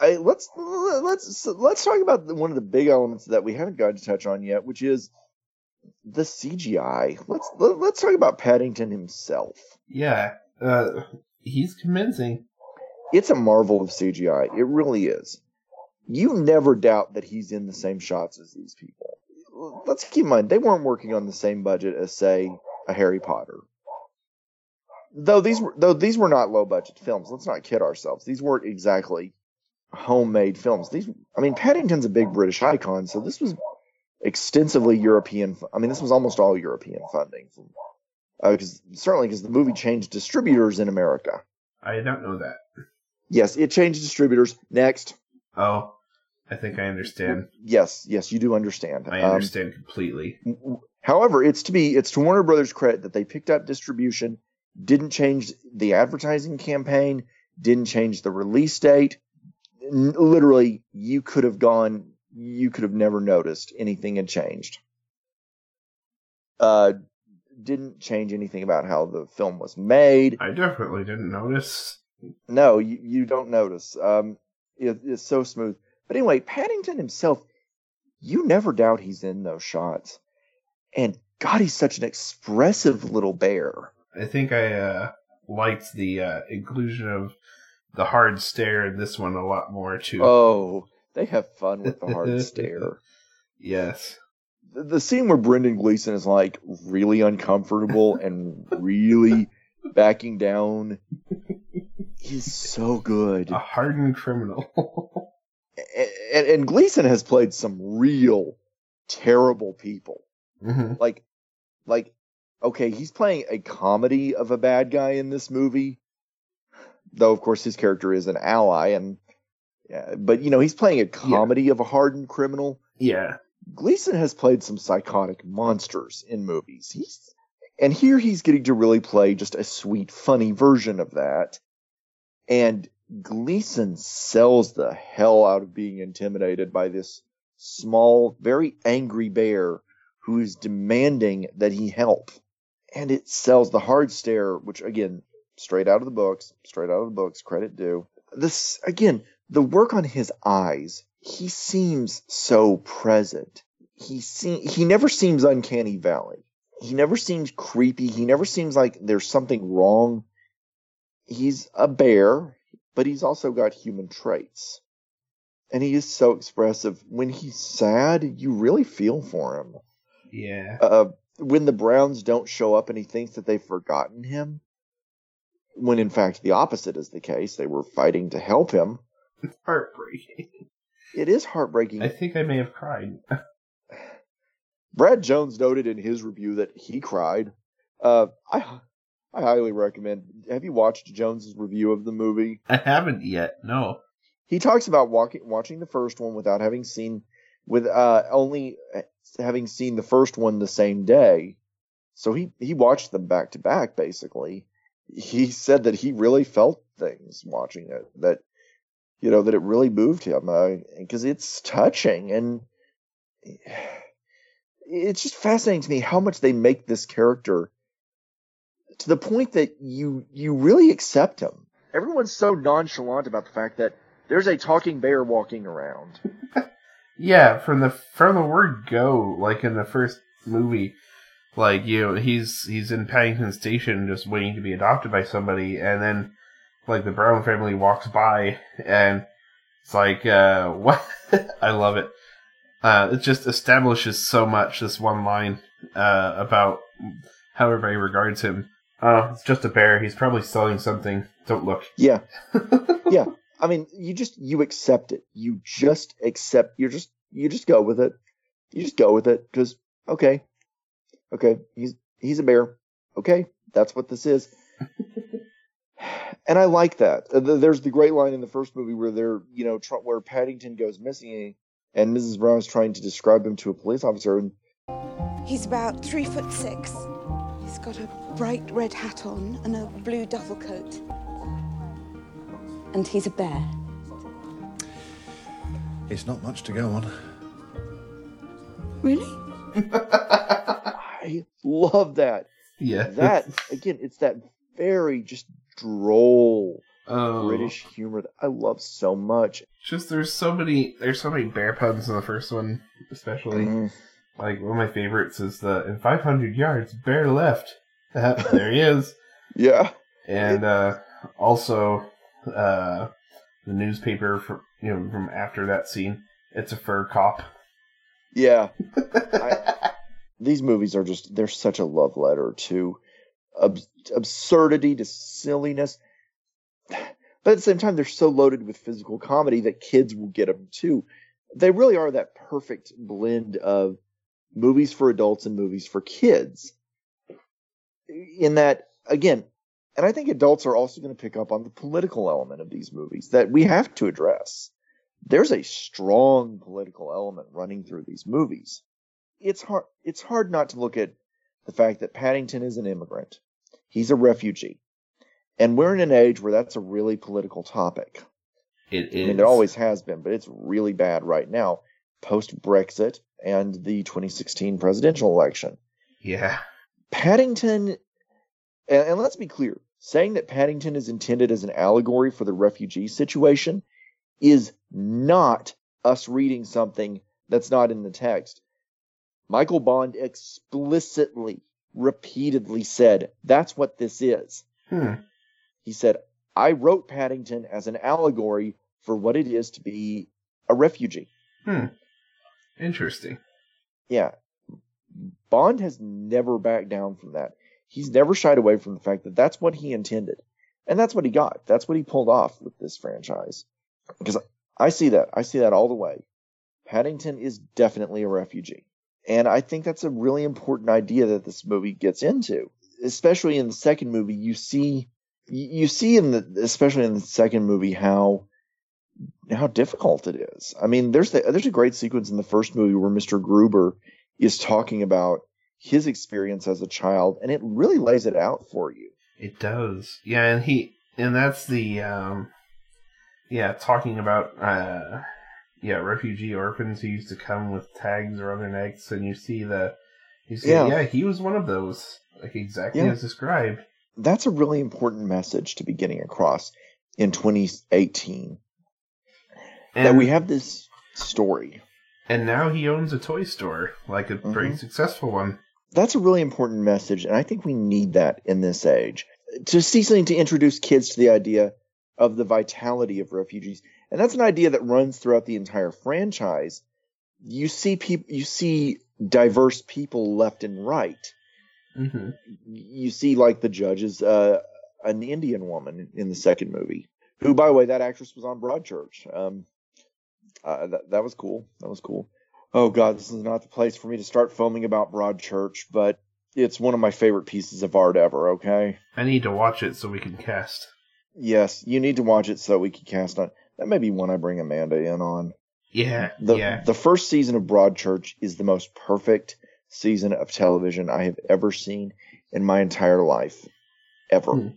I, let's let's let's talk about one of the big elements that we haven't gotten to touch on yet, which is the CGI. Let's let, let's talk about Paddington himself. Yeah, uh, he's convincing. It's a marvel of CGI. It really is. You never doubt that he's in the same shots as these people. Let's keep in mind they weren't working on the same budget as, say, a Harry Potter. Though these were though these were not low budget films. Let's not kid ourselves. These weren't exactly homemade films. These, I mean, Paddington's a big British icon, so this was extensively European. I mean, this was almost all European funding, from, uh, cause, certainly because the movie changed distributors in America. I don't know that. Yes, it changed distributors. Next. Oh, I think I understand. Yes, yes, you do understand. I Um, understand completely. However, it's to be it's to Warner Brothers' credit that they picked up distribution, didn't change the advertising campaign, didn't change the release date. N- literally, you could have gone, you could have never noticed anything had changed. Uh, didn't change anything about how the film was made. I definitely didn't notice. No, you, you don't notice. Um, it, it's so smooth. But anyway, Paddington himself, you never doubt he's in those shots. And God, he's such an expressive little bear. I think I uh, liked the uh, inclusion of the hard stare in this one a lot more too. Oh, they have fun with the hard stare. Yes. The, the scene where Brendan Gleeson is like really uncomfortable and really backing down. He's so good. A hardened criminal. and, and Gleeson has played some real terrible people. Mhm. Like, like, okay, he's playing a comedy of a bad guy in this movie, though of course his character is an ally, and yeah, but you know he's playing a comedy of a hardened criminal. Yeah. Gleeson has played some psychotic monsters in movies. He's and here he's getting to really play just a sweet, funny version of that. And Gleeson sells the hell out of being intimidated by this small, very angry bear who is demanding that he help. And it sells the hard stare, which again, straight out of the books, straight out of the books, credit due. This, again, the work on his eyes, he seems so present. He se- he never seems uncanny valley. He never seems creepy. He never seems like there's something wrong. He's a bear, but he's also got human traits. And he is so expressive. When he's sad, you really feel for him. Yeah. Uh, when the Browns don't show up and he thinks that they've forgotten him, when in fact the opposite is the case, they were fighting to help him. It's heartbreaking. It is heartbreaking. I think I may have cried. Brad Jones noted in his review that he cried. Uh, I I highly recommend. Have you watched Jones's review of the movie? I haven't yet. No. He talks about walking, watching the first one without having seen, with uh, only having seen the first one the same day. So he he watched them back to back. Basically, he said that he really felt things watching it. That you know that it really moved him because uh, it's touching and it's just fascinating to me how much they make this character to the point that you you really accept him. Everyone's so nonchalant about the fact that there's a talking bear walking around. yeah, from the from the word go, like in the first movie, like you know, he's he's in Paddington Station just waiting to be adopted by somebody, and then like the Brown family walks by, and it's like, uh, what? I love it. Uh, it just establishes so much. This one line uh, about how everybody regards him. Oh, it's just a bear. He's probably selling something. Don't look. Yeah, yeah. I mean, you just you accept it. You just accept. You're just you just go with it. You just go with it because okay, okay. He's he's a bear. Okay, that's what this is. and I like that. Uh, there's the great line in the first movie where they're you know tr- where Paddington goes missing and Mrs. Brown is trying to describe him to a police officer. And he's about three foot six. He's got a bright red hat on and a blue duffel coat. And he's a bear. It's not much to go on. Really? I love that. Yeah. That again, it's that very just droll oh. British humor that I love so much. Just there's so many there's so many bear puns in the first one, especially. Mm. Like one of my favorites is the in 500 yards, bear left. there he is. Yeah. And uh, also uh, the newspaper from you know from after that scene, it's a fur cop. Yeah. I, these movies are just they're such a love letter to ab- absurdity to silliness but at the same time, they're so loaded with physical comedy that kids will get them too. They really are that perfect blend of movies for adults and movies for kids. In that, again, and I think adults are also going to pick up on the political element of these movies that we have to address. There's a strong political element running through these movies. It's hard, it's hard not to look at the fact that Paddington is an immigrant. He's a refugee. And we're in an age where that's a really political topic. It is. I mean, it always has been, but it's really bad right now, post Brexit and the 2016 presidential election. Yeah. Paddington, and, and let's be clear, saying that Paddington is intended as an allegory for the refugee situation is not us reading something that's not in the text. Michael Bond explicitly, repeatedly said that's what this is. Hmm. He said, I wrote Paddington as an allegory for what it is to be a refugee. Hmm. Interesting. Yeah. Bond has never backed down from that. He's never shied away from the fact that that's what he intended. And that's what he got. That's what he pulled off with this franchise. Because I see that. I see that all the way. Paddington is definitely a refugee. And I think that's a really important idea that this movie gets into. Especially in the second movie, you see you see in the especially in the second movie how how difficult it is. I mean, there's the, there's a great sequence in the first movie where Mr. Gruber is talking about his experience as a child, and it really lays it out for you. It does. Yeah, and he and that's the um yeah, talking about uh yeah, refugee orphans who used to come with tags around their necks and you see the you see Yeah. yeah, he was one of those. Like exactly Yeah. as described. That's a really important message to be getting across in 2018 that And- we have this story. And now he owns a toy store, like a very Mhm. successful one. That's a really important message, and I think we need that in this age. To see something to introduce kids to the idea of the vitality of refugees, and that's an idea that runs throughout the entire franchise. You see people, you see diverse people left and right. Mm-hmm. You see, like the judges, uh, an Indian woman in the second movie, who, by the way, that actress was on Broadchurch. Um, uh, that that was cool. That was cool. Oh God, this is not the place for me to start foaming about Broadchurch, but it's one of my favorite pieces of art ever. Okay. I need to watch it so we can cast. Yes, you need to watch it so we can cast on. That may be one I bring Amanda in on. Yeah, The yeah. the first season of Broadchurch is the most perfect season of television I have ever seen in my entire life, ever. Hmm.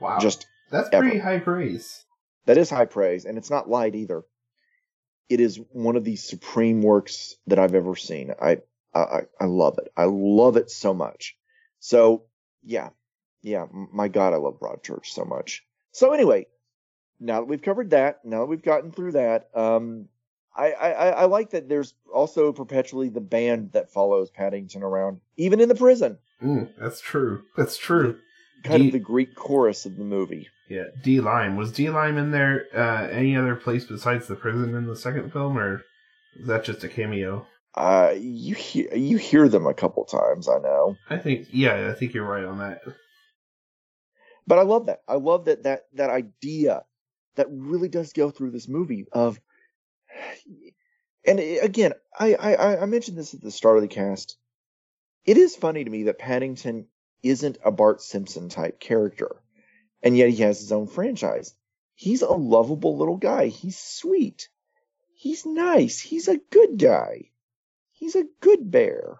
Wow. Just That's ever. pretty high praise. That is high praise, and it's not light either. It is one of the supreme works that I've ever seen. I I I- love it. I love it so much. So yeah, yeah. My God, I love Broadchurch so much. So anyway, now that we've covered that, now that we've gotten through that, um, I I, I I like that there's also perpetually the band that follows Paddington around, even in the prison. Mm, that's true. That's true. Kind D- of the Greek chorus of the movie. Yeah, D Lime. Was D Lime in there uh, any other place besides the prison in the second film, or is that just a cameo? Uh, you hear you hear them a couple times, I know. I think, yeah, I think you're right on that. but I love that. I love that that that idea that really does go through this movie of, and again, I I I- I mentioned this at the start of the cast. It is funny to me that Paddington isn't a Bart Simpson type character, and yet he has his own franchise. He's a lovable little guy. He's sweet. He's nice. He's a good guy. He's a good bear.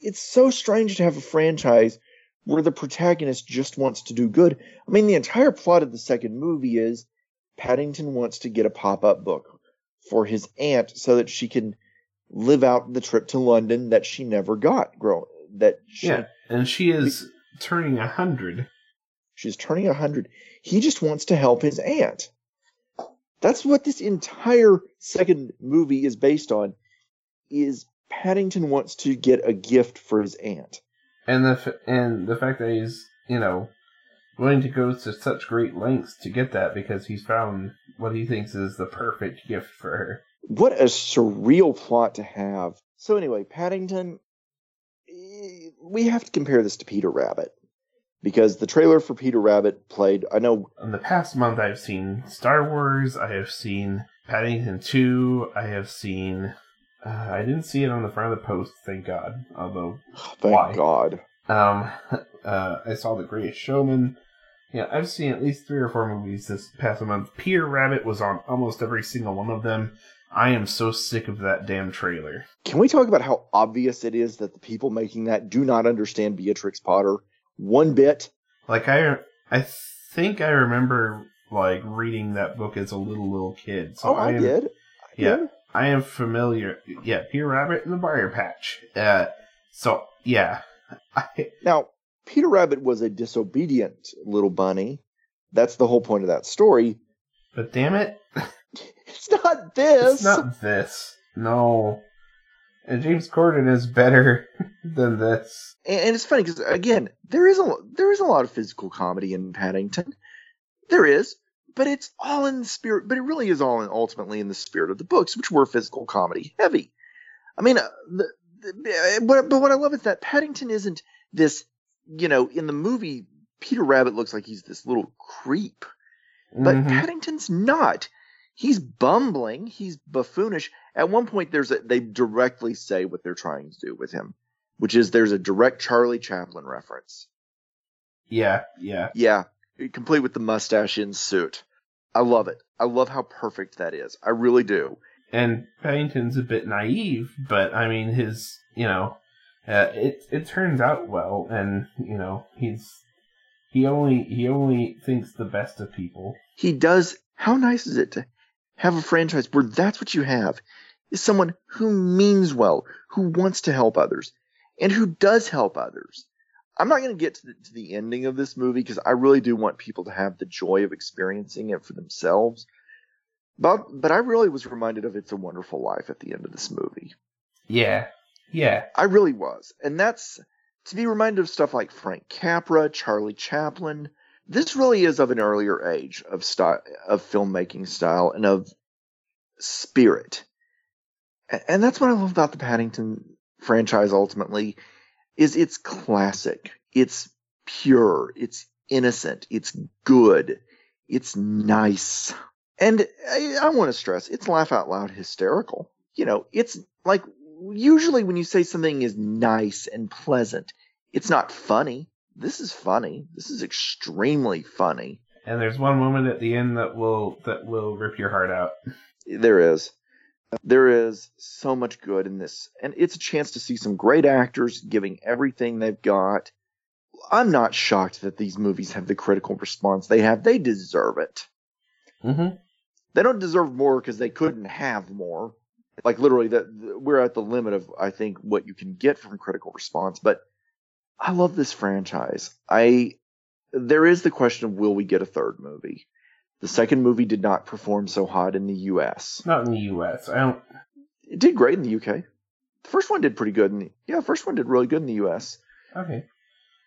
It's so strange to have a franchise where the protagonist just wants to do good. I mean, the entire plot of the second movie is Paddington wants to get a pop up book for his aunt so that she can live out the trip to London that she never got. Grow that she, Yeah, and she is turning a hundred. she's turning a hundred. He just wants to help his aunt. That's what this entire second movie is based on. Is Paddington wants to get a gift for his aunt. and the f- and the fact that he's you know willing to go to such great lengths to get that because he's found what he thinks is the perfect gift for her. What a surreal plot to have. So anyway, Paddington, we have to compare this to Peter Rabbit because the trailer for Peter Rabbit played. I know In the past month, I've seen Star Wars. I have seen Paddington Two. I have seen. Uh, I didn't see it on the front of the post, thank God. Although, Thank why? God. Um, uh, I saw The Greatest Showman. Yeah, I've seen at least three or four movies this past month. Peter Rabbit was on almost every single one of them. I am so sick of that damn trailer. Can we talk about how obvious it is that the people making that do not understand Beatrix Potter one bit? Like I, I think I remember like reading that book as a little little kid. So oh, I, am, did. I Yeah, did. I am familiar. Yeah, Peter Rabbit and the Briar Patch. Uh, so yeah, I, Now, Peter Rabbit was a disobedient little bunny. That's the whole point of that story. but damn it, It's not this. it's not this. No, and James Corden is better than this. and, and it's funny because again, there is a there is a lot of physical comedy in Paddington. There is, but it's all in the spirit. But it really is all in, ultimately in the spirit of the books, which were physical comedy heavy. I mean, uh, the, the, but but what I love is that Paddington isn't this. You know, in the movie, Peter Rabbit looks like he's this little creep, but Mhm. Paddington's not. He's bumbling. He's buffoonish. At one point, there's a, they directly say what they're trying to do with him, which is there's a direct Charlie Chaplin reference. Yeah, yeah. Yeah, complete with the mustache in suit. I love it. I love how perfect that is. I really do. And Paddington's a bit naive, but I mean, his you know, uh, it it turns out well, and you know, he's he only he only thinks the best of people. He does. How nice is it to have a franchise where that's what you have? Is someone who means well, who wants to help others, and who does help others. I'm not going to get to the, to the ending of this movie because I really do want people to have the joy of experiencing it for themselves. But but I really was reminded of It's a Wonderful Life at the end of this movie. Yeah, yeah. I really was, and that's to be reminded of stuff like Frank Capra, Charlie Chaplin. This really is of an earlier age of style, of filmmaking style, and of spirit. And that's what I love about the Paddington franchise. Ultimately, is it's classic, it's pure, it's innocent, it's good, it's nice. And I, I want to stress, it's laugh out loud hysterical. You know, it's like usually when you say something is nice and pleasant, it's not funny. This is funny. This is extremely funny. And there's one moment at the end that will that will rip your heart out. There is. There is so much good in this. And it's a chance to see some great actors giving everything they've got. I'm not shocked that these movies have the critical response they have. They deserve it. Mm-hmm. They don't deserve more because they couldn't have more. Like literally, that we're at the limit of I think what you can get from critical response. But I love this franchise. I there is the question of will we get a third movie? The second movie did not perform so hot in the U.S. Not in the U.S. I don't. It did great in the UK. The first one did pretty good in the yeah. The first one did really good in the U.S. Okay.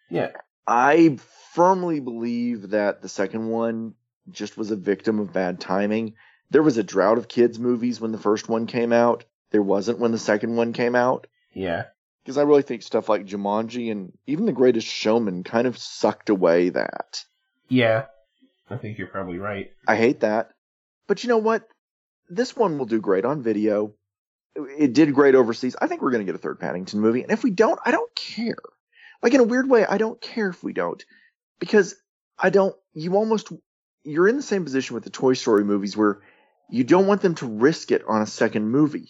Yeah. I firmly believe that the second one just was a victim of bad timing. There was a drought of kids movies when the first one came out. There wasn't when the second one came out. Yeah. Because I really think stuff like Jumanji and even The Greatest Showman kind of sucked away that. Yeah. I think you're probably right. I hate that. But you know what? This one will do great on video. It did great overseas. I think we're going to get a third Paddington movie. And if we don't, I don't care. Like in a weird way, I don't care if we don't. Because I don't, you almost, you're in the same position with the Toy Story movies where you don't want them to risk it on a second movie.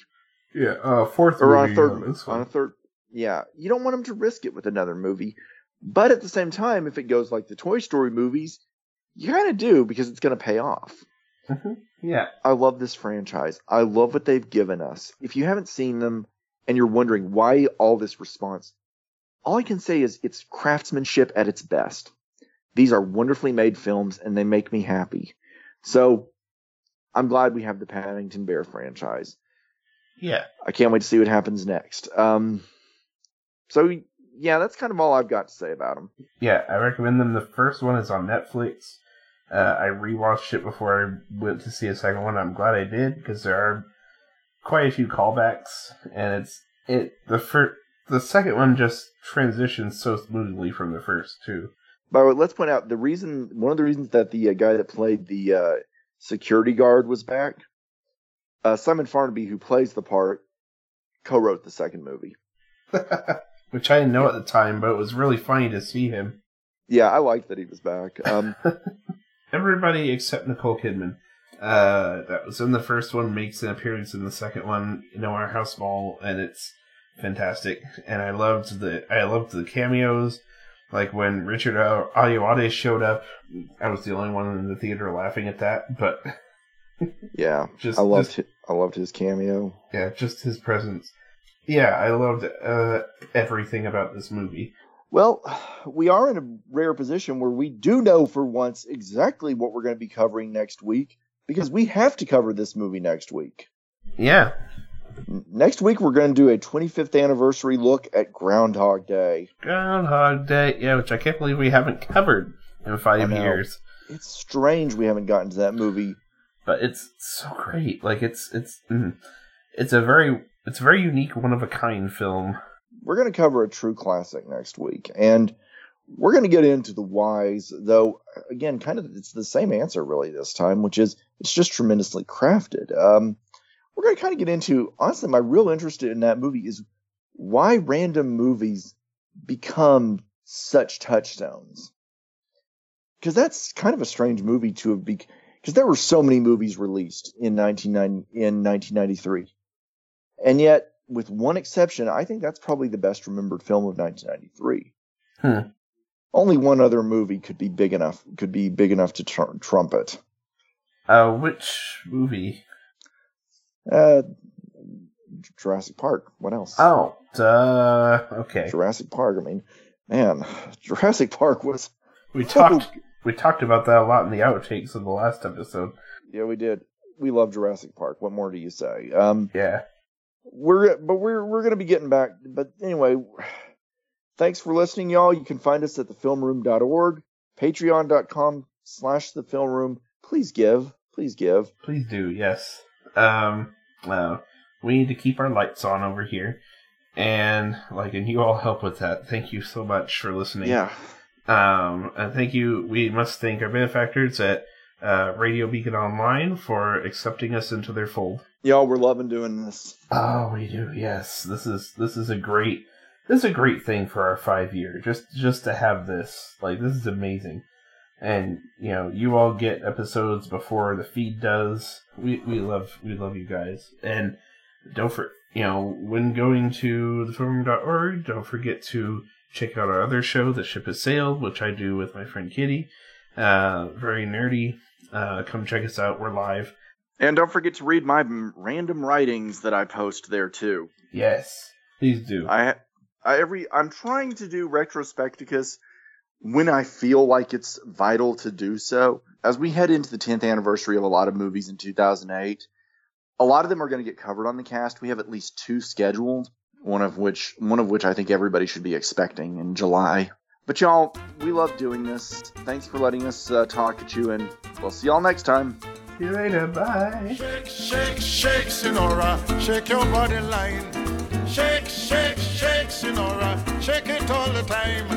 Yeah. Uh, fourth or on a third, on on a third, yeah. You don't want them to risk it with another movie. But at the same time, if it goes like the Toy Story movies, you kind of do because it's going to pay off. Yeah. I love this franchise. I love what they've given us. If you haven't seen them and you're wondering why all this response, all I can say is it's craftsmanship at its best. These are wonderfully made films and they make me happy. So I'm glad we have the Paddington Bear franchise. Yeah. I can't wait to see what happens next. Um, so yeah, that's kind of all I've got to say about them. Yeah, I recommend them. The first one is on Netflix. Uh, I rewatched it before I went to see a second one. I'm glad I did because there are quite a few callbacks, and it's it the first the second one just transitions so smoothly from the first two. By the way, let's point out the reason, one of the reasons that the uh, guy that played the uh, security guard was back, uh, Simon Farnaby, who plays the part, co-wrote the second movie. Which I didn't know at the time, but it was really funny to see him. Yeah, I liked that he was back. Um, Everybody except Nicole Kidman, uh, that was in the first one, makes an appearance in the second one. No matter how ball, and it's fantastic. And I loved the I loved the cameos. Like when Richard Ayoade showed up, I was the only one in the theater laughing at that. But yeah, Just- I loved just- I loved his cameo. yeah, just his presence. Yeah, I loved uh, everything about this movie. Well, we are in a rare position where we do know for once exactly what we're going to be covering next week because we have to cover this movie next week. Yeah, Next week we're going to do a 25th anniversary look at Groundhog Day. Groundhog Day. Yeah, which I can't believe we haven't covered in five years. It's strange we haven't gotten to that movie. but it's so great. Like it's it's mm, it's a very it's a very unique, one of a kind film. We're going to cover a true classic next week, and we're going to get into the whys, though. Again, kind of it's the same answer really this time, which is it's just tremendously crafted. Um, we're going to kind of get into honestly, my real interest in that movie is why random movies become such touchstones. Because that's kind of a strange movie to have because there were so many movies released in 1990, in 1993, and yet with one exception, I think that's probably the best remembered film of 1993. Hmm. Only one other movie could be big enough could be big enough to tr- trump it. Uh, which movie? Uh, Jurassic Park. What else? Oh, uh, okay. Jurassic Park. I mean, man, Jurassic Park was. We talked. We talked about that a lot in the outtakes of the last episode. Yeah, we did. We love Jurassic Park. What more do you say? Um, Yeah. We're but we're we're gonna be getting back. But anyway, thanks for listening, y'all. You can find us at thefilmroom.org, patreon.com slash the film room. Please give. Please give. Please do, yes. Um, uh, we need to keep our lights on over here, and like, and you all help with that. Thank you so much for listening. Yeah. Um, and thank you. We must thank our benefactors at uh, Radio Beacon Online for accepting us into their fold. Y'all, we're loving doing this. Oh, we do. Yes, this is this is a great this is a great thing for our five year. Just just to have this, like, this is amazing. And you know, you all get episodes before the feed does. We we love we love you guys. And don't for you know when going to thefilm.org, don't forget to check out our other show, The Ship Has Sailed, which I do with my friend Kitty. Uh, very nerdy. Uh, come check us out. We're live. And don't forget to read my random writings that I post there too. Yes, please do. I, I every I'm trying to do retrospecticus when I feel like it's vital to do so. As we head into the 10th anniversary of a lot of movies in 2008, a lot of them are going to get covered on the cast. We have at least two scheduled, one of which one of which I think everybody should be expecting in July. But y'all, we love doing this. Thanks for letting us uh, talk at you, and we'll see y'all next time. See you later. Bye. Shake, shake, shake, Sinora, shake your body line. Shake, shake, shake, Sinora, shake it all the time.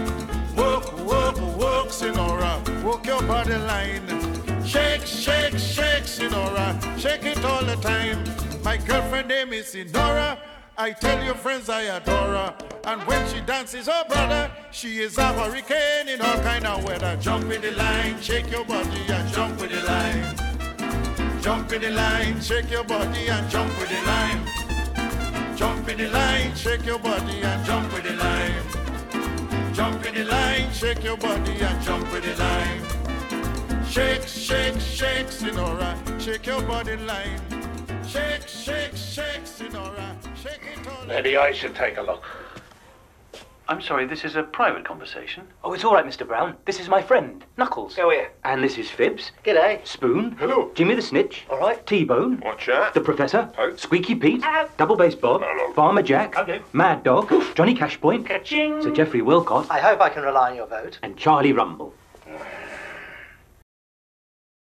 Work, work, work, Sinora, work your body line. Shake, shake, shake, Sinora, shake it all the time. My girlfriend name is Sinora. I tell your friends I adore her. And when she dances, oh brother, she is a hurricane in all kind of weather. Jump in the line, shake your body and jump with the line. Jump in the line, shake your body and jump with the line. Jump in the line, shake your body and jump with the line. Jump in the line, shake your body and jump with the line. Shake, shake, shake, Sinora, shake your body line. Shake, shake, shake, Sinora, shake it all. Maybe I should take a look. I'm sorry, this is a private conversation. Oh, it's all right, Mr. Brown. This is my friend, Knuckles. Go here. And this is Phibbs. G'day. Spoon. Hello. Jimmy the Snitch. All right. T-Bone. Watch out. The Professor. Ho. Squeaky Pete. Hello. Double Bass Bob. Hello. Farmer Jack. Okay. Mad Dog. Johnny Cashpoint. Ka-ching. Sir Geoffrey Wilcott. I hope I can rely on your vote. And Charlie Rumble.